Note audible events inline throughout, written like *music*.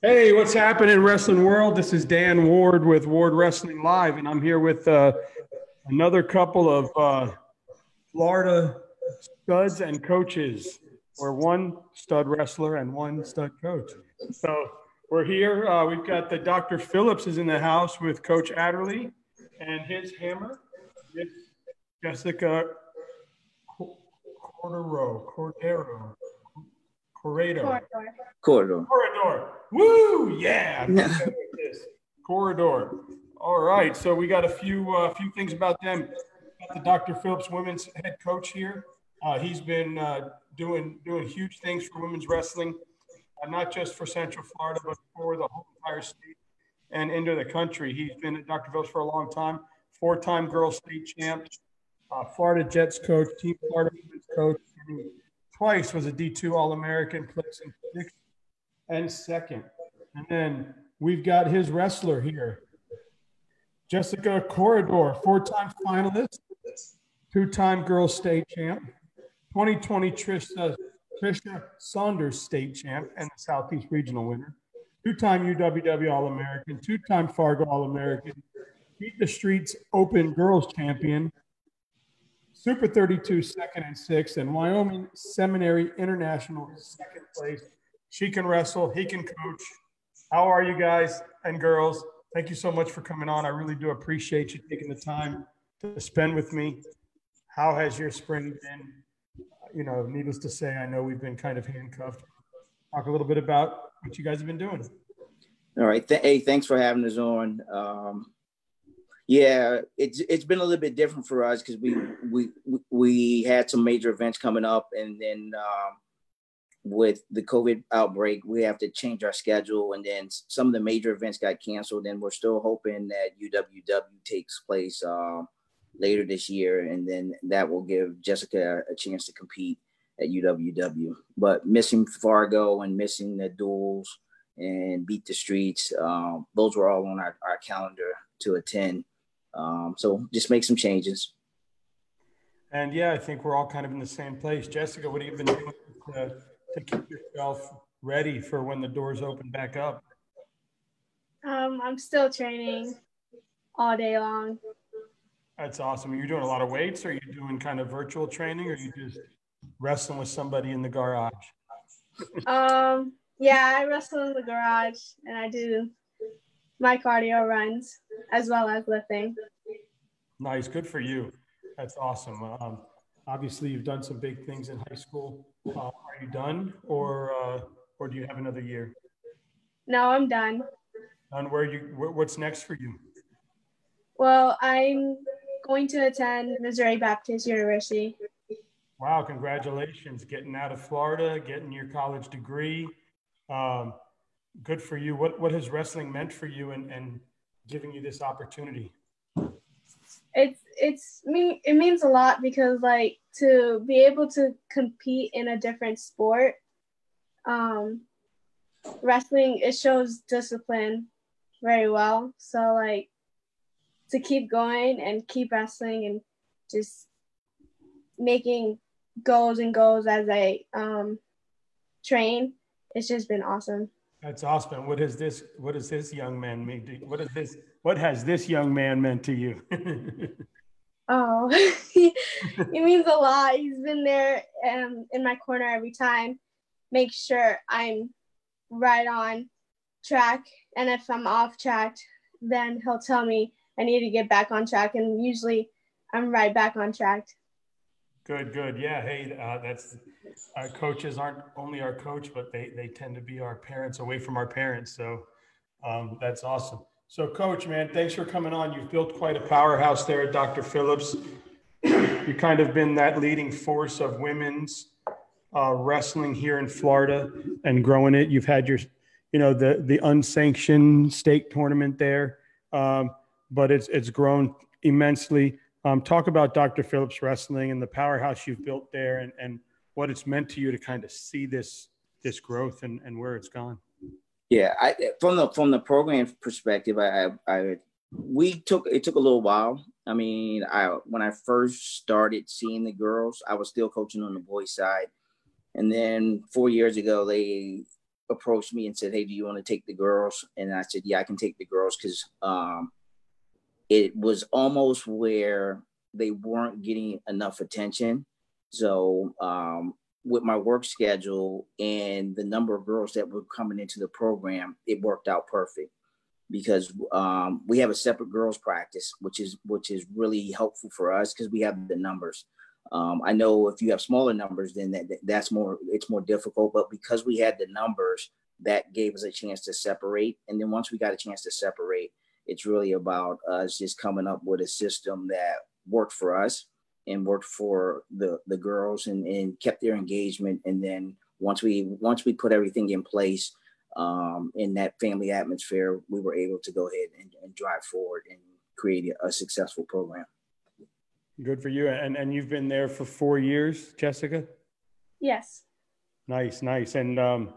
Hey, what's happening, wrestling world? This is Dan Ward with Ward Wrestling Live, and I'm here with uh, another couple of uh, Florida studs and coaches, or one stud wrestler and one stud coach. So we're here. Uh, we've got the Dr. Phillips is in the house with Coach Adderley and his hammer. Jessica Cordero. Cordero. Corridor. Corridor. Corridor. Woo! Yeah. Corridor. All right. So we got a few uh, few things about them. Got the Dr. Phillips women's head coach here. Uh, he's been uh, doing doing huge things for women's wrestling, uh, not just for Central Florida, but for the whole entire state and into the country. He's been at Dr. Phillips for a long time. Four-time girls state champ, uh, Florida Jets coach, Team Florida women's coach twice was a D2 All American, placing sixth and second. And then we've got his wrestler here, Jessica Corridor, four time finalist, two time girls state champ, 2020 Tricia, Tricia Saunders state champ and the Southeast Regional winner, two time UWW All American, two time Fargo All American, beat the streets open girls champion, Super 32 second and sixth, and Wyoming Seminary International second place. She can wrestle, he can coach. How are you guys and girls? Thank you so much for coming on. I really do appreciate you taking the time to spend with me. How has your spring been? You know, needless to say, I know we've been kind of handcuffed. Talk a little bit about what you guys have been doing. All right. Hey, thanks for having us on. Um, yeah, it's it's been a little bit different for us because we we we had some major events coming up, and then um, with the COVID outbreak, we have to change our schedule, and then some of the major events got canceled, and we're still hoping that UWW takes place uh, later this year, and then that will give Jessica a chance to compete at UWW. But missing Fargo and missing the duels and beat the streets, um, those were all on our, our calendar to attend. Um, so just make some changes. And yeah, I think we're all kind of in the same place. Jessica, what have you been doing to, to keep yourself ready for when the doors open back up? Um, I'm still training all day long. That's awesome. Are you doing a lot of weights? Or are you doing kind of virtual training? Or are you just wrestling with somebody in the garage? um, yeah, I wrestle in the garage and I do my cardio runs as well as lifting. Nice, good for you. That's awesome. Um, obviously, you've done some big things in high school. Uh, are you done, or uh, or do you have another year? No, I'm done. And where you? What's next for you? Well, I'm going to attend Missouri Baptist University. Wow! Congratulations, getting out of Florida, getting your college degree. Um, good for you. What what has wrestling meant for you and, and giving you this opportunity? It's it's mean it means a lot because like to be able to compete in a different sport, um, wrestling it shows discipline very well. So like to keep going and keep wrestling and just making goals and goals as I um, train, it's just been awesome. That's awesome. What has this what does this young man mean to what is this what has this young man meant to you? *laughs* oh *laughs* he, means a lot. He's been there um, in my corner every time, make sure I'm right on track. And if I'm off track, then he'll tell me I need to get back on track. And usually I'm right back on track. Good, good. Yeah. Hey, uh, that's our coaches aren't only our coach, but they, they tend to be our parents away from our parents. So um, that's awesome. So, coach, man, thanks for coming on. You've built quite a powerhouse there at Dr. Phillips. You've kind of been that leading force of women's uh, wrestling here in Florida and growing it. You've had your, you know, the the unsanctioned state tournament there, um, but it's it's grown immensely. Um, talk about Dr. Phillips Wrestling and the powerhouse you've built there and, and what it's meant to you to kind of see this this growth and, and where it's gone. Yeah, I, from the from the program perspective, I, I, we took it took a little while. I mean, I when I first started seeing the girls, I was still coaching on the boys side, and then four years ago they approached me and said, "Hey, do you want to take the girls?" And I said, "Yeah, I can take the girls," because um, it was almost where they weren't getting enough attention. So um, with my work schedule and the number of girls that were coming into the program, it worked out perfect because um, we have a separate girls practice, which is which is really helpful for us because we have the numbers. Um, I know if you have smaller numbers, then that, that's more it's more difficult. But because we had the numbers, that gave us a chance to separate. And then once we got a chance to separate, it's really about us just coming up with a system that worked for us and worked for the the girls and, and kept their engagement. And then once we once we put everything in place um, in that family atmosphere, we were able to go ahead and, and drive forward and create a, a successful program. Good for you. And and you've been there for four years, Jessica. Yes. Nice, nice. And um,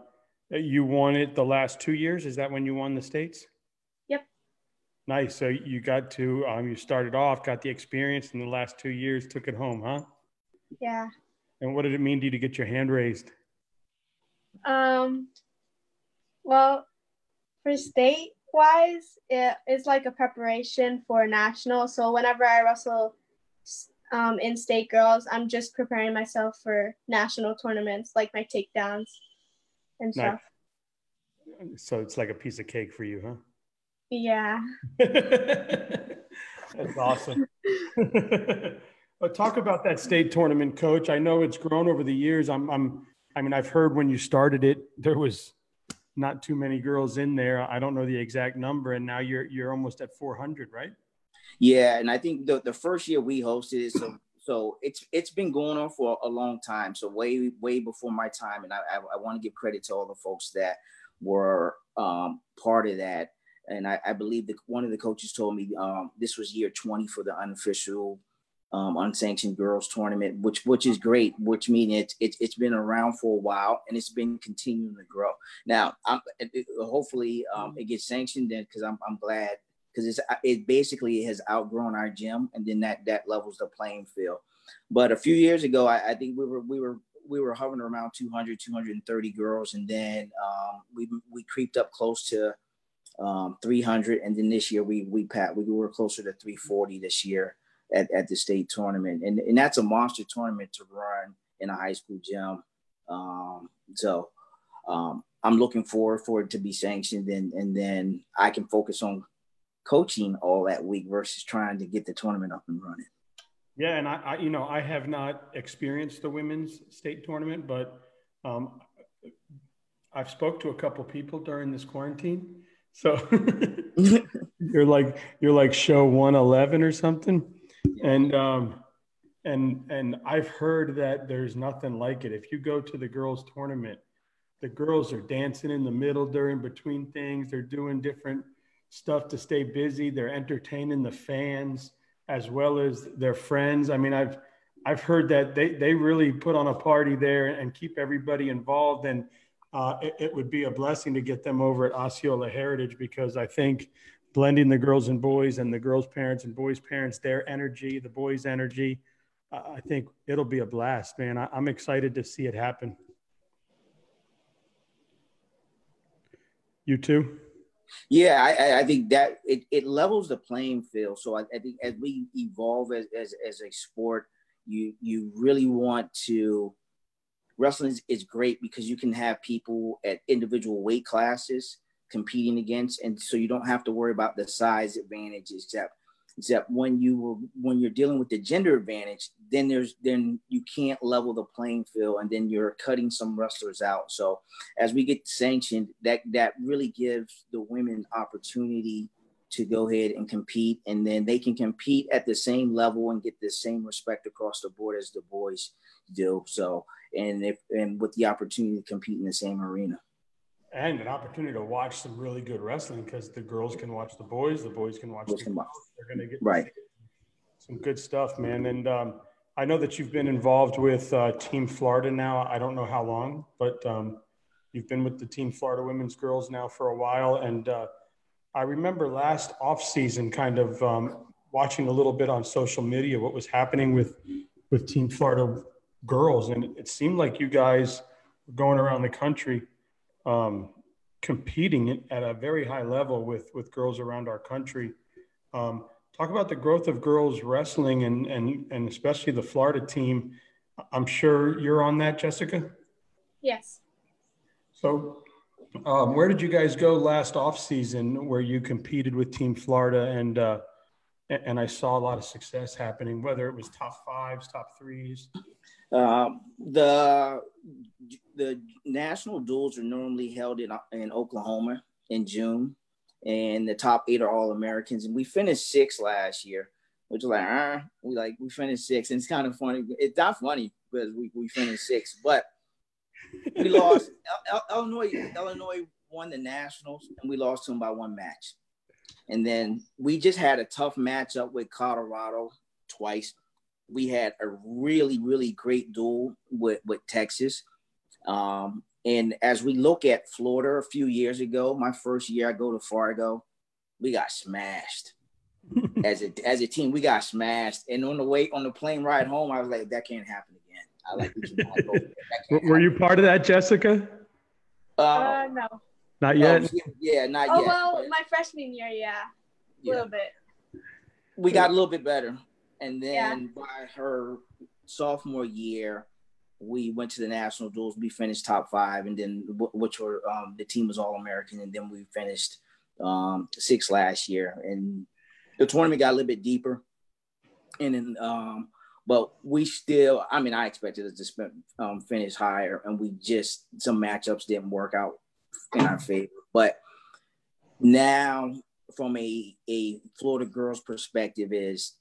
you won it the last two years. Is that when you won the states? Nice. So you got to, um, you started off, got the experience in the last two years, took it home, huh? Yeah. And what did it mean to you to get your hand raised? Um, well, for state wise, it, it's like a preparation for national. So whenever I wrestle um, in state girls, I'm just preparing myself for national tournaments, like my takedowns and stuff. Nice. So it's like a piece of cake for you, huh? Yeah. *laughs* That's awesome. *laughs* but talk about that state tournament, coach. I know it's grown over the years. I'm, I'm, I mean, I've heard when you started it, there was not too many girls in there. I don't know the exact number, and now you're you're almost at 400, right? Yeah, and I think the, the first year we hosted it, so *coughs* so it's it's been going on for a long time. So way way before my time, and I I, I want to give credit to all the folks that were um, part of that and I, I believe that one of the coaches told me um, this was year 20 for the unofficial um, unsanctioned girls tournament, which which is great. Which means it's it, it's been around for a while and it's been continuing to grow. Now, I'm, hopefully um, it gets sanctioned then because I'm I'm glad because it's it basically has outgrown our gym and then that that levels the playing field. But a few years ago, I, I think we were we were we were hovering around 200 230 girls and then um, we we creeped up close to um, 300, and then this year we we pat we were closer to 340 this year at, at the state tournament, and and that's a monster tournament to run in a high school gym. Um, so um, I'm looking forward for it to be sanctioned, and and then I can focus on coaching all that week versus trying to get the tournament up and running. Yeah, and I, I you know I have not experienced the women's state tournament, but um, I've spoke to a couple people during this quarantine so *laughs* you're like you're like show 111 or something. And um and and I've heard that there's nothing like it. If you go to the girls tournament, the girls are dancing in the middle during between things. They're doing different stuff to stay busy. They're entertaining the fans as well as their friends. I mean, I've I've heard that they they really put on a party there and keep everybody involved and uh, it, it, would be a blessing to get them over at Osceola Heritage because I think blending the girls and boys and the girls' parents and boys' parents, their energy, the boys' energy, uh, I think it'll be a blast, man. I, I'm excited to see it happen. You too? Yeah, I, I think that it, it levels the playing field. So I, I think as we evolve as, as, as a sport, you you really want to wrestling is, is great because you can have people at individual weight classes competing against, and so you don't have to worry about the size advantage. Except, except when you were when you're dealing with the gender advantage, then there's then you can't level the playing field, and then you're cutting some wrestlers out. So as we get sanctioned, that that really gives the women opportunity to go ahead and compete and then they can compete at the same level and get the same respect across the board as the boys do so and if and with the opportunity to compete in the same arena. And an opportunity to watch some really good wrestling because the girls can watch the boys, the boys can watch. Boys the watch. They're going to get right. Some good stuff, man. And um, I know that you've been involved with uh, Team Florida now. I don't know how long, but um, you've been with the Team Florida Women's Girls now for a while. And uh, I remember last off season, kind of um, watching a little bit on social media what was happening with with Team Florida girls, and it seemed like you guys were going around the country um, competing at a very high level with with girls around our country. Um, talk about the growth of girls wrestling and and and especially the Florida team. I'm sure you're on that, Jessica. Yes. So, um, where did you guys go last off season where you competed with Team Florida and uh, and I saw a lot of success happening, whether it was top fives, top threes. Um, the the national duels are normally held in in Oklahoma in June, and the top eight are all Americans. And we finished sixth last year, which is like, uh, we like we finished sixth, and it's kind of funny. It's not funny because we, we finished sixth, but we *laughs* lost. Illinois Illinois won the nationals, and we lost to them by one match. And then we just had a tough matchup with Colorado twice. We had a really, really great duel with, with Texas. Um, and as we look at Florida a few years ago, my first year I go to Fargo, we got smashed. *laughs* as a as a team, we got smashed. And on the way on the plane ride home, I was like, that can't happen again. I like we cannot go. Were you part of that, Jessica? Uh, uh, no. Not yet. Oh, yeah, not oh, yet. Oh well, my freshman year, yeah, a yeah. little bit. We got a little bit better, and then yeah. by her sophomore year, we went to the national duels. We finished top five, and then which were um, the team was all American, and then we finished um, six last year, and the tournament got a little bit deeper, and then um, but we still. I mean, I expected us to spend, um, finish higher, and we just some matchups didn't work out in our favor. But now, from a, a Florida girls perspective, is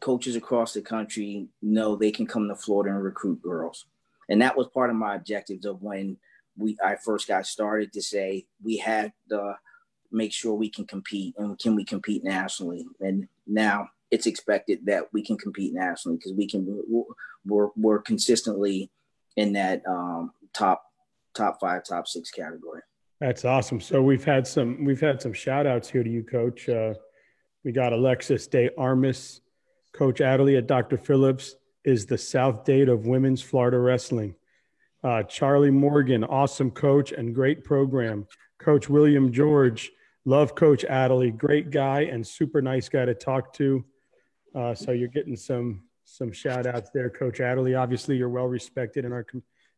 coaches across the country know they can come to Florida and recruit girls. And that was part of my objectives of when we I first got started to say we had to make sure we can compete and can we compete nationally. And now it's expected that we can compete nationally because we can we're, we're consistently in that um, top top five, top six category. That's awesome. So we've had some we've had some shout outs here to you, Coach. Uh, we got Alexis Day Armis, Coach Adderley at Dr. Phillips is the South Date of women's Florida wrestling. Uh, Charlie Morgan, awesome coach and great program. Coach William George, love Coach Adderley, great guy and super nice guy to talk to. Uh, so you're getting some some shout outs there, Coach Adderley. Obviously, you're well respected in our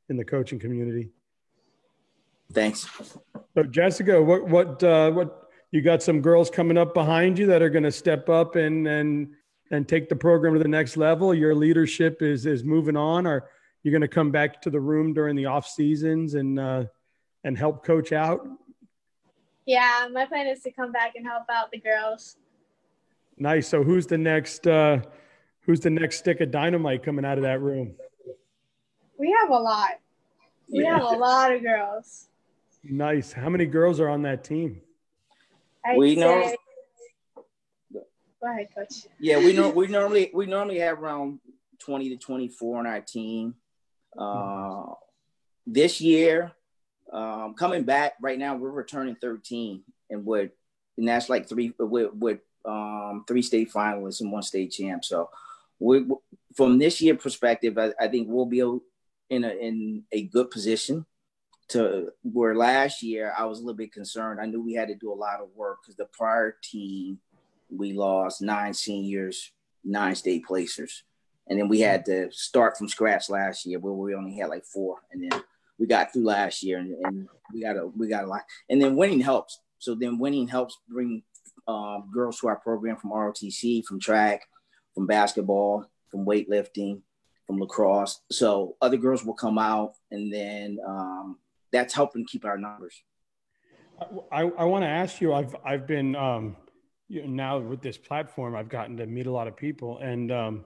in the coaching community. Thanks. So Jessica, what what uh, what you got some girls coming up behind you that are going to step up and and and take the program to the next level. Your leadership is is moving on. or you're going to come back to the room during the off seasons and uh, and help coach out? Yeah, my plan is to come back and help out the girls. Nice. So who's the next uh, who's the next stick of dynamite coming out of that room? We have a lot. We yeah. have a lot of girls. Nice. How many girls are on that team? I'd we know. Go ahead, coach. Yeah, we know *laughs* we normally we normally have around twenty to twenty four on our team. Uh, this year, um, coming back right now, we're returning thirteen, and with and that's like three with with um, three state finalists and one state champ. So, we from this year perspective, I, I think we'll be in a in a good position to where last year I was a little bit concerned. I knew we had to do a lot of work because the prior team we lost nine seniors, nine state placers, and then we had to start from scratch last year where we only had like four, and then we got through last year, and, and we got a we got a lot, and then winning helps. So then winning helps bring um, girls to our program from ROTC, from track, from basketball, from weightlifting, from lacrosse. So other girls will come out, and then um, that's helping keep our numbers. I, I want to ask you. I've I've been um, you know, now with this platform. I've gotten to meet a lot of people, and um,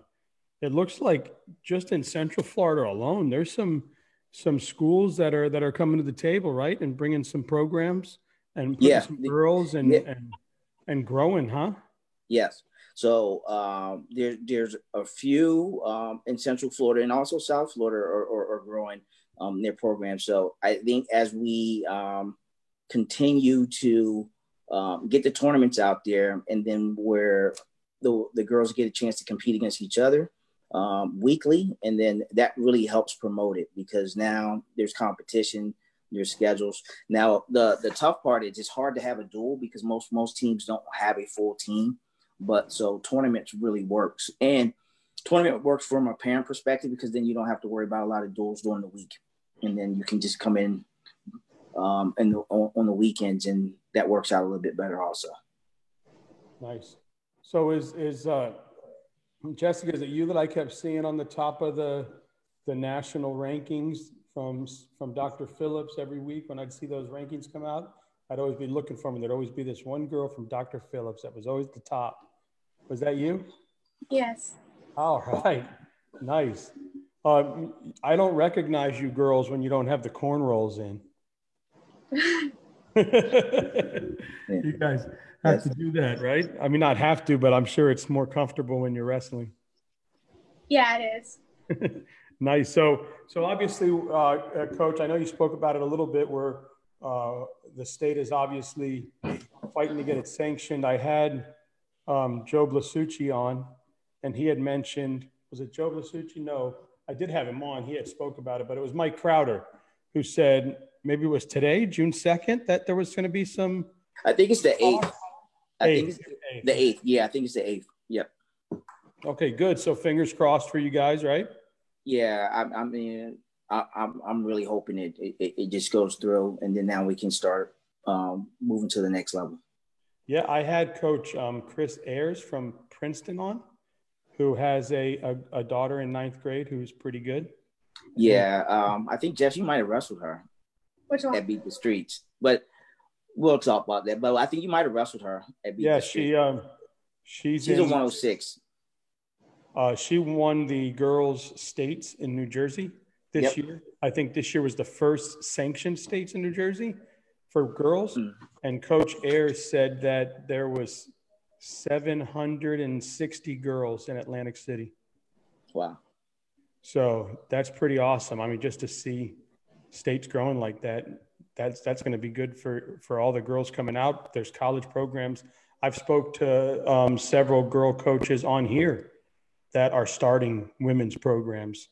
it looks like just in Central Florida alone, there's some some schools that are that are coming to the table, right, and bringing some programs and yeah, some girls and, yeah. and and growing, huh? Yes. So um, there, there's a few um, in Central Florida and also South Florida are, are, are growing um, their programs. So I think as we um, continue to um, get the tournaments out there, and then where the the girls get a chance to compete against each other um, weekly, and then that really helps promote it because now there's competition. your schedules. Now the the tough part is it's hard to have a duel because most most teams don't have a full team. But so tournaments really works and tournament works from a parent perspective because then you don't have to worry about a lot of duals during the week, and then you can just come in um, and on, on the weekends, and that works out a little bit better also. Nice. So is is uh, Jessica? Is it you that I kept seeing on the top of the the national rankings from from Dr. Phillips every week when I'd see those rankings come out? I'd always be looking for them. There'd always be this one girl from Dr. Phillips that was always the top. Was that you? Yes. All right. Nice. Uh, I don't recognize you girls when you don't have the cornrows in. *laughs* *laughs* you guys have to do that, right? I mean, not have to, but I'm sure it's more comfortable when you're wrestling. Yeah, it is. *laughs* nice. So, so obviously, uh, uh, Coach, I know you spoke about it a little bit, where uh, the state is obviously fighting to get it sanctioned. I had um, Joe Blasucci on, and he had mentioned, was it Joe Blasucci? No, I did have him on. He had spoke about it, but it was Mike Crowder who said maybe it was today, June 2nd, that there was going to be some. I think it's the 8th. I eighth. think it's the 8th. Yeah, I think it's the 8th. Yep. Okay, good. So fingers crossed for you guys, right? Yeah, I, I mean, I, am I'm, I'm really hoping it, it it just goes through, and then now we can start um, moving to the next level. Yeah, I had Coach um, Chris Ayers from Princeton on, who has a, a, a daughter in ninth grade who's pretty good. Yeah, um, I think Jeff, you might have wrestled her. Which one? At Beat the Streets, but we'll talk about that. But I think you might have wrestled her at Beat yeah, she um, she's she's in, a 106. Uh, she won the girls' states in New Jersey this yep. year. I think this year was the first sanctioned states in New Jersey for girls. Mm. And Coach Ayers said that there was 760 girls in Atlantic City. Wow. So that's pretty awesome. I mean, just to see states growing like that, that's that's going to be good for for all the girls coming out. There's college programs. I've spoke to um, several girl coaches on here that are starting women's programs.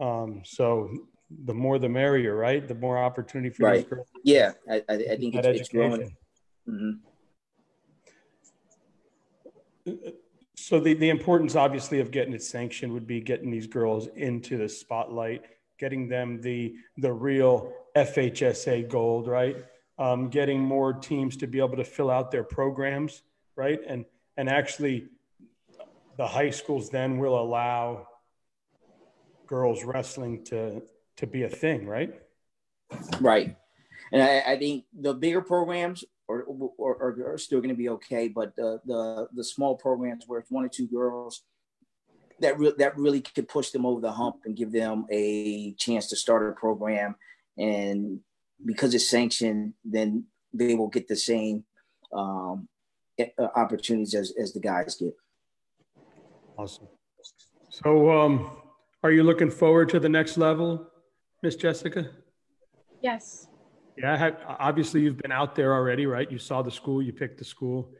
Um, so the more the merrier, right? The more opportunity for right. girls. Yeah, I, I, I think it's, it's, growing. Mm-hmm. So the, the importance, obviously, of getting it sanctioned would be getting these girls into the spotlight, getting them the the real FHSA gold, right? Um, getting more teams to be able to fill out their programs, right? And and actually, the high schools then will allow girls wrestling to to be a thing, right? Right. And I, I think the bigger programs are, are, are still going to be okay, but the, the the small programs where it's one or two girls that re- that really could push them over the hump and give them a chance to start a program, and because it's sanctioned, then they will get the same um, opportunities as as the guys get. Awesome. So, um, are you looking forward to the next level, Miss Jessica? Yes. Yeah, have, obviously you've been out there already, right? You saw the school, you picked the school.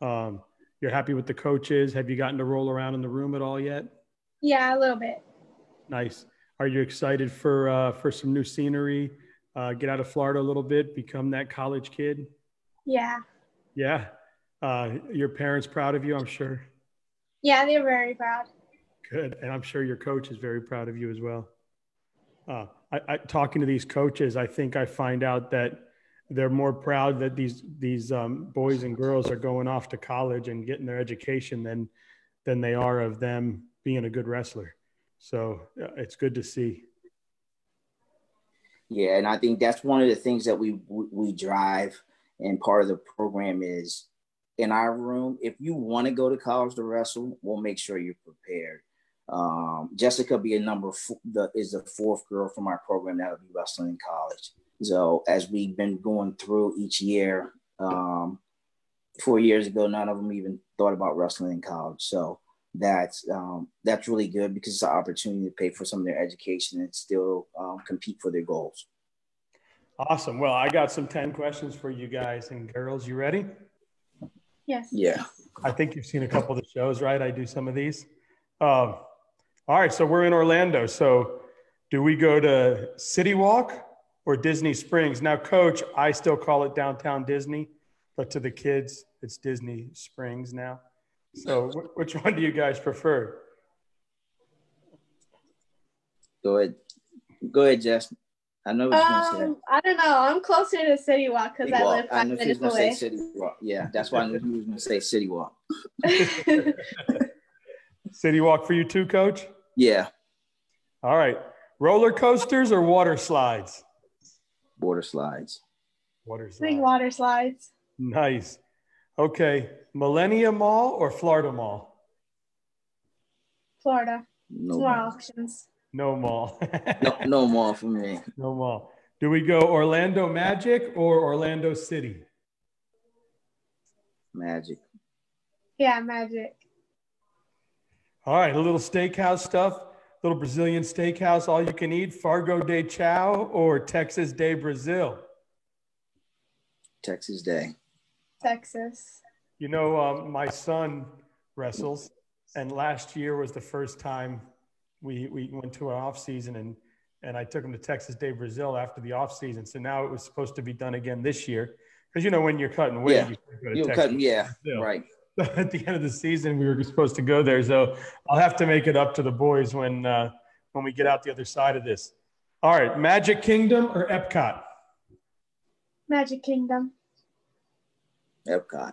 Um, you're happy with the coaches. Have you gotten to roll around in the room at all yet? Yeah, a little bit. Nice. Are you excited for uh, for some new scenery? Uh, get out of Florida a little bit, become that college kid. Yeah. Yeah. Uh, your parents proud of you, I'm sure. Yeah, they're very proud. Good, and I'm sure your coach is very proud of you as well. Uh, I, I, talking to these coaches, I think I find out that they're more proud that these these um, boys and girls are going off to college and getting their education than than they are of them being a good wrestler. So uh, it's good to see. Yeah, and I think that's one of the things that we we drive, and part of the program is in our room. If you want to go to college to wrestle, we'll make sure you're prepared. Um, Jessica be a number four, the, is the fourth girl from our program that will be wrestling in college. So as we've been going through each year, um, four years ago, none of them even thought about wrestling in college. So that's um, that's really good because it's an opportunity to pay for some of their education and still um, compete for their goals. Awesome. Well, I got some 10 questions for you guys and girls. You ready? Yes. Yeah. I think you've seen a couple of the shows, right? I do some of these. Um, all right, so we're in Orlando. So do we go to City Walk or Disney Springs? Now, coach, I still call it downtown Disney, but to the kids, it's Disney Springs now. So, which one do you guys prefer? Go ahead. Go ahead, Jess. I know what you're Um, gonna say. I don't know. I'm closer to City Walk because I Walk. live I five knew he was minutes gonna say. City Walk. Yeah, *laughs* that's why I knew he was gonna say City Walk. *laughs* City Walk for you too, coach? Yeah, All right. Roller coasters or water slides? Border slides. Water Big slides. water slides. Nice. Okay. Millennium Mall or Florida Mall? Florida. No, More mall. options. No mall. *laughs* no, no more for me. no mall. Do we go Orlando Magic or Orlando City? Magic. Yeah, magic. All right, a little steakhouse stuff, little Brazilian steakhouse, all you can eat, Fogo de Chão or Texas de Brazil. Texas de. Texas. You know, um, my son wrestles, and last year was the first time we, we went to our off season, and, and I took him to Texas de Brazil after the off season. So now it was supposed to be done again this year. Because, you know, when you're cutting weight, Yeah. you go to You Texas cut, yeah, Brazil. right. *laughs* at the end of the season we were supposed to go there so i'll have to make it up to the boys when uh, when we get out the other side of this all right magic kingdom or epcot Magic Kingdom. Epcot.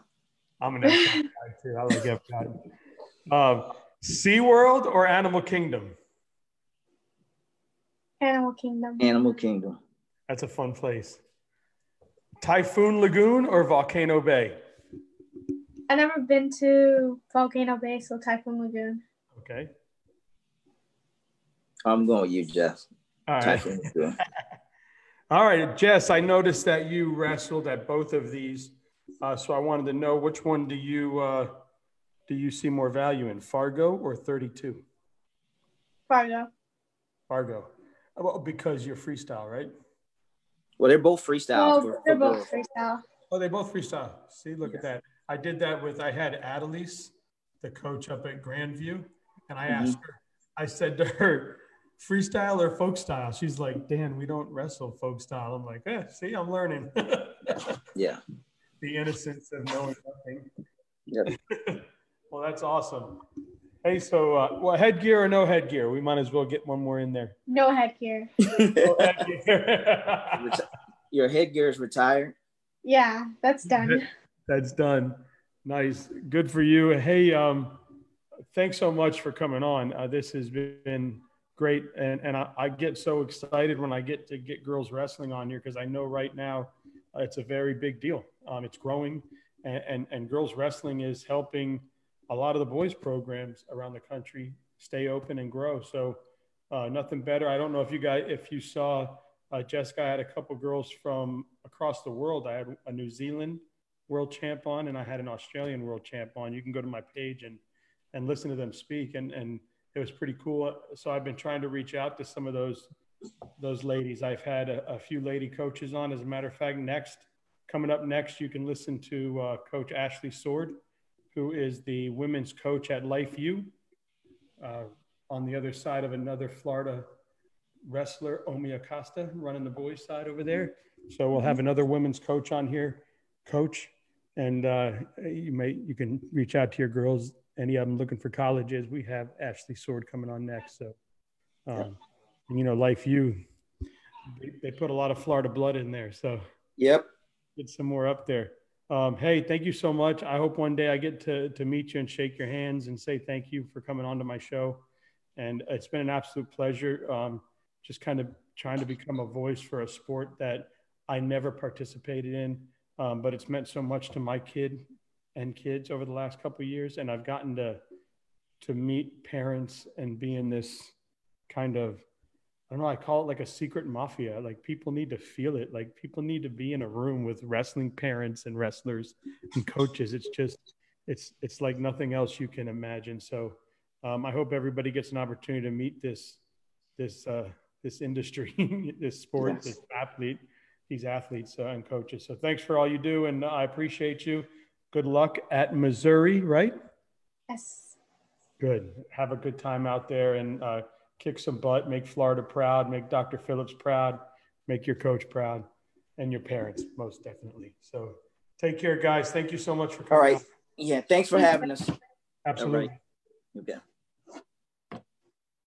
i'm an epcot guy too i like epcot um, seaworld or animal kingdom Animal Kingdom. Animal Kingdom. that's a fun place typhoon lagoon or volcano bay i never been to Volcano Bay, so Typhoon Lagoon. okay I'm going with you, Jess. all right Typhoon Lagoon. *laughs* All right, Jess, I noticed that you wrestled at both of these. Uh, so I wanted to know which one do you uh, do you see more value in, Fargo or 32? Fargo. Fargo. Well, because you're freestyle, right? Well, they're both freestyle. Well, they're both freestyle. Oh, they both freestyle. See, look at that. I did that with, I had Adelise, the coach up at Grandview, and I asked her, I said to her, freestyle or folk style? She's like, Dan, we don't wrestle folk style. I'm like, eh, see, I'm learning. *laughs* Yeah. the innocence of knowing nothing. Yeah. *laughs* well, that's awesome. Hey, so uh, well, headgear or no headgear? We might as well get one more in there. No headgear. *laughs* No headgear. Your headgear is retired. Yeah, that's done. That's done. Nice, good for you. Hey, um, thanks so much for coming on. Uh, this has been great, and and I, I get so excited when I get to get girls wrestling on here because I know right now uh, it's a very big deal. Um, it's growing, and, and and girls wrestling is helping a lot of the boys programs around the country stay open and grow. So uh, nothing better. I don't know if you guys if you saw uh, Jessica I had a couple girls from across the world. I had a New Zealand world champ on, and I had an Australian world champ on. You can go to my page and and listen to them speak, and and it was pretty cool. So I've been trying to reach out to some of those those ladies. I've had a, a few lady coaches on. As a matter of fact, next coming up next, you can listen to uh, Coach Ashley Sword, who is the women's coach at Life U. Uh, on the other side of another Florida wrestler, Omi Acosta, running the boys' side over there. So we'll have another women's coach on here, coach, and uh, you may you can reach out to your girls. Any of them looking for colleges? We have Ashley Sword coming on next. So, um, and, you know, Life U, they, they put a lot of Florida blood in there. So Yep. get some more up there. Um, hey, thank you so much. I hope one day I get to, to meet you and shake your hands and say thank you for coming on to my show. And it's been an absolute pleasure. Um, just kind of trying to become a voice for a sport that I never participated in, um, but it's meant so much to my kid and kids over the last couple of years. And I've gotten to to meet parents and be in this kind of I don't know, I call it like a secret mafia. Like people need to feel it. Like people need to be in a room with wrestling parents and wrestlers and coaches. It's just it's it's like nothing else you can imagine. So um, I hope everybody gets an opportunity to meet this this uh, this industry, *laughs* this sport, Yes. this athlete, these athletes uh, and coaches. So thanks for all you do, and I appreciate you. Good luck at Missouri, right? Yes. Good. Have a good time out there and uh, kick some butt, make Florida proud, make Dr. Phillips proud. make your coach proud and your parents most definitely. So take care, guys. Thank you so much for coming. All right. Yeah. Thanks for having us. Absolutely. Okay.